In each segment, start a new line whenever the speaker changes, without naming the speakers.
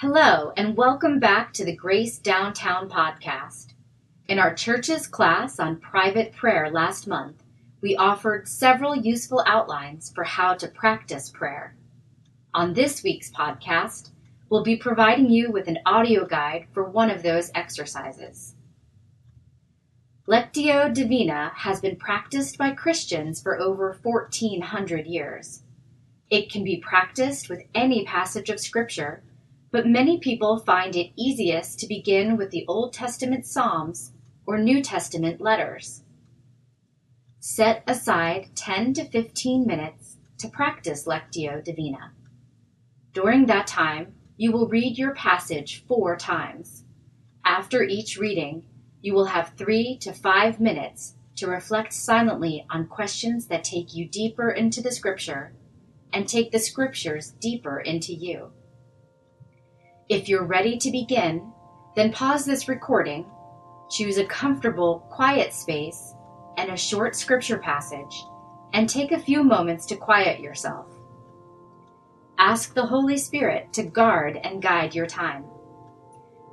Hello, and welcome back to the Grace Downtown podcast. In our church's class on private prayer last month, we offered several useful outlines for how to practice prayer. On this week's podcast, we'll be providing you with an audio guide for one of those exercises. Lectio Divina has been practiced by Christians for over 1400 years. It can be practiced with any passage of Scripture, but many people find it easiest to begin with the Old Testament Psalms or New Testament letters. Set aside 10 to 15 minutes to practice Lectio Divina. During that time, you will read your passage four times. After each reading, you will have three to five minutes to reflect silently on questions that take you deeper into the Scripture and take the Scriptures deeper into you. If you're ready to begin, then pause this recording, choose a comfortable, quiet space, and a short Scripture passage, and take a few moments to quiet yourself. Ask the Holy Spirit to guard and guide your time.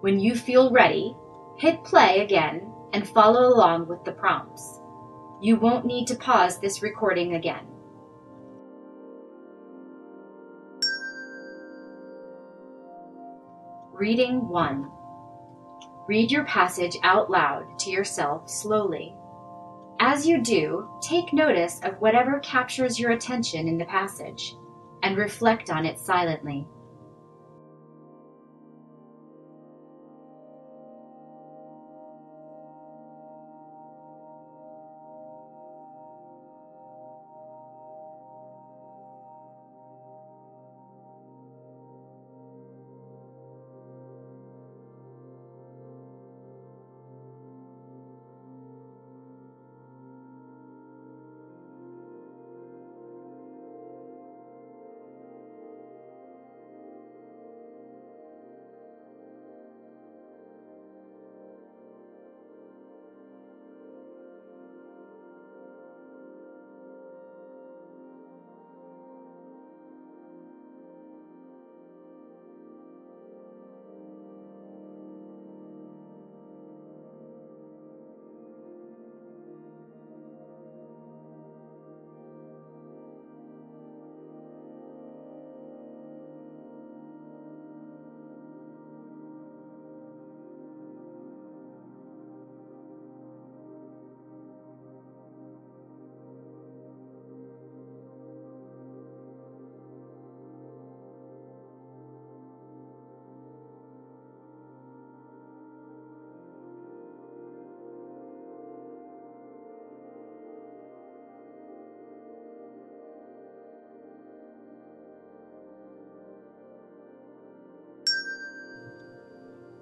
When you feel ready, hit play again and follow along with the prompts. You won't need to pause this recording again. Reading 1 Read your passage out loud to yourself slowly. As you do, take notice of whatever captures your attention in the passage and reflect on it silently.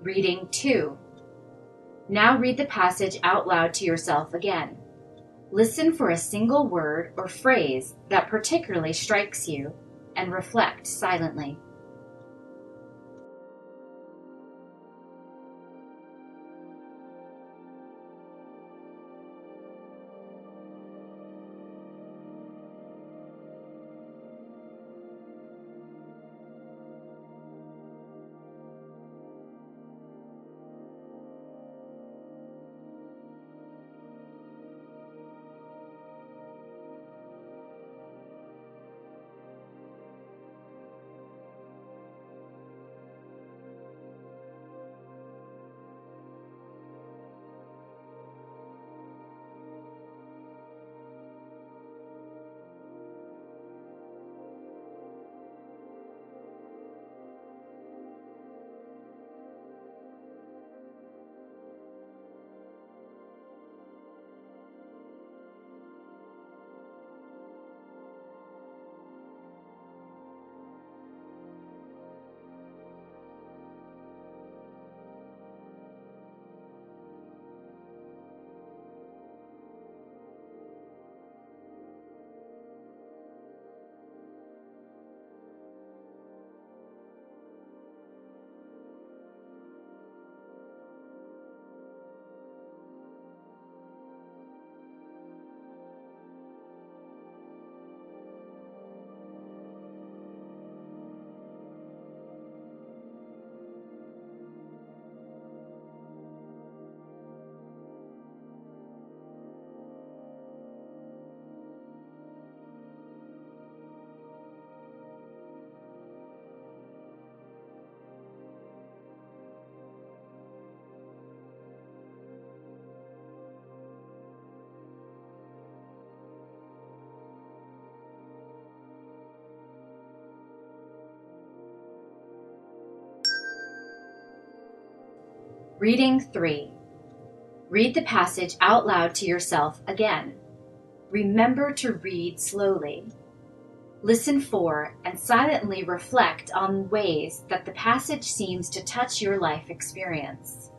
Reading 2. Now read the passage out loud to yourself again. Listen for a single word or phrase that particularly strikes you and reflect silently. Reading 3. Read the passage out loud to yourself again. Remember to read slowly. Listen for and silently reflect on ways that the passage seems to touch your life experience.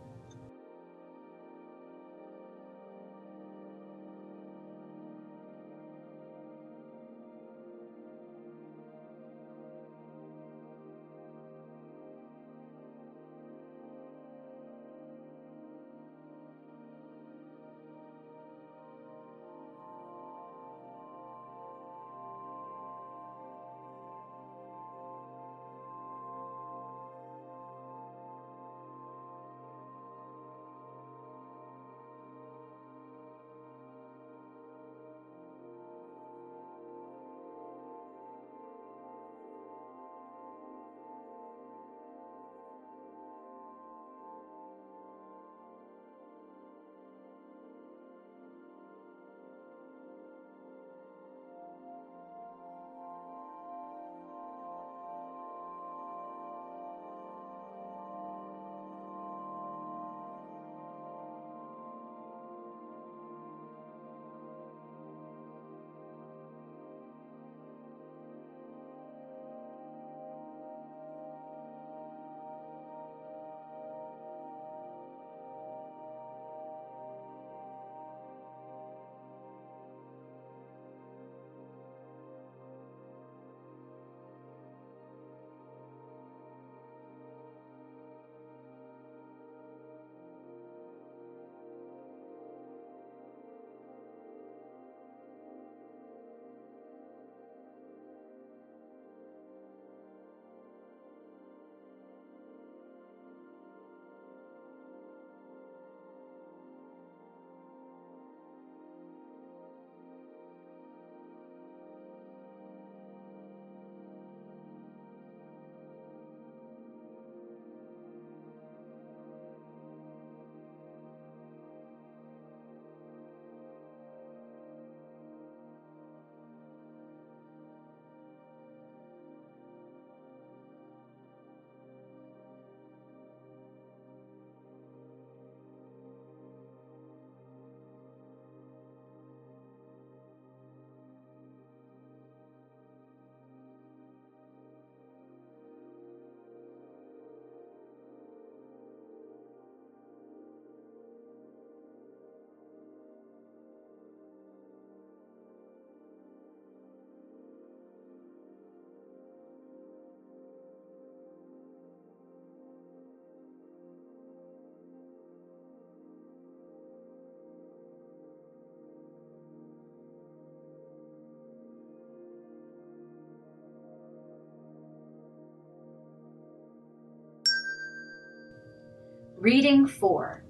Reading 4.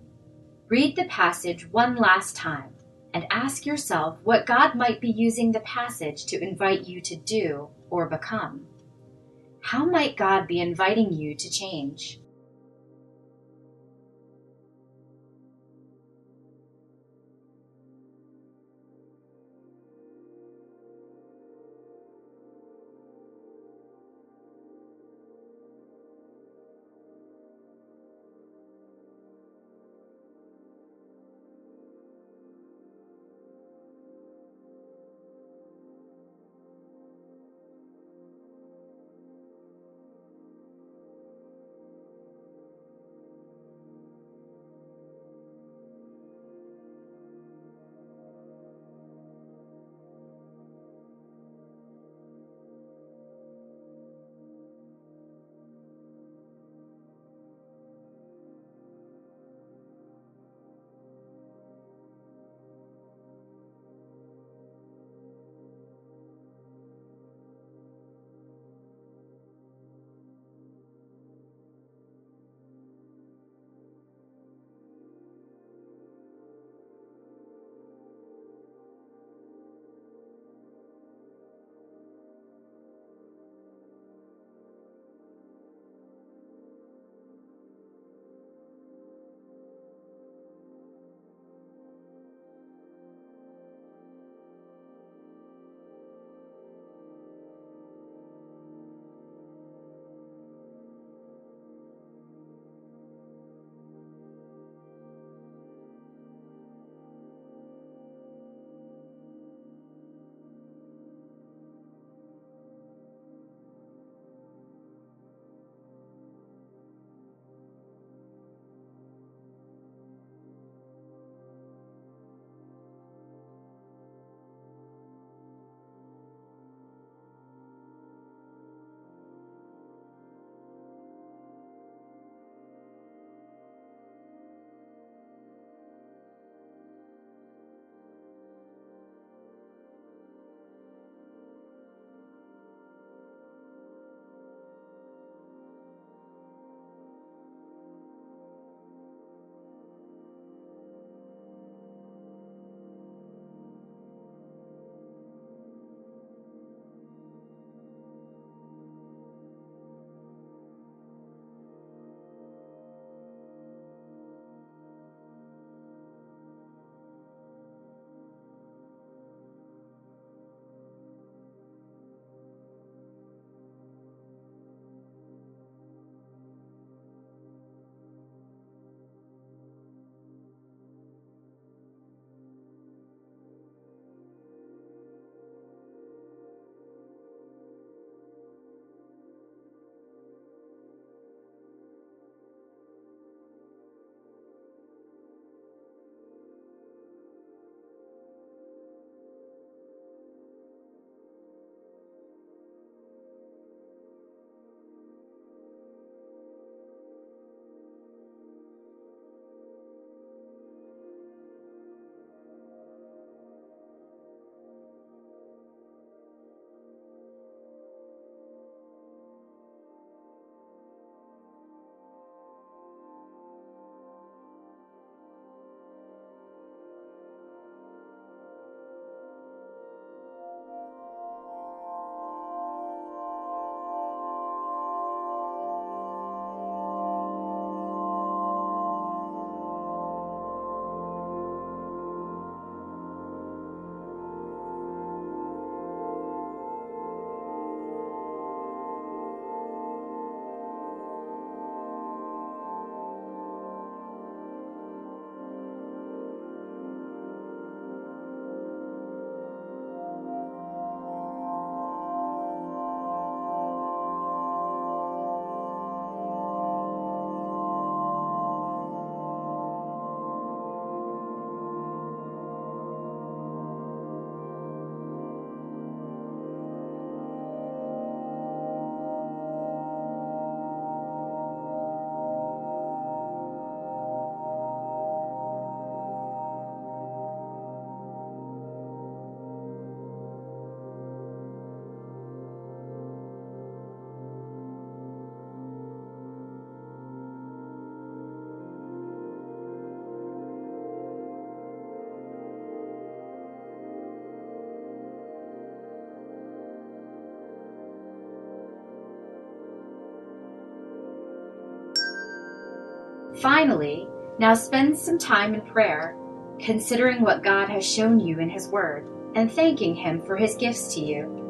Read the passage one last time and ask yourself what God might be using the passage to invite you to do or become. How might God be inviting you to change? Finally, now spend some time in prayer, considering what God has shown you in His Word, and thanking Him for His gifts to you.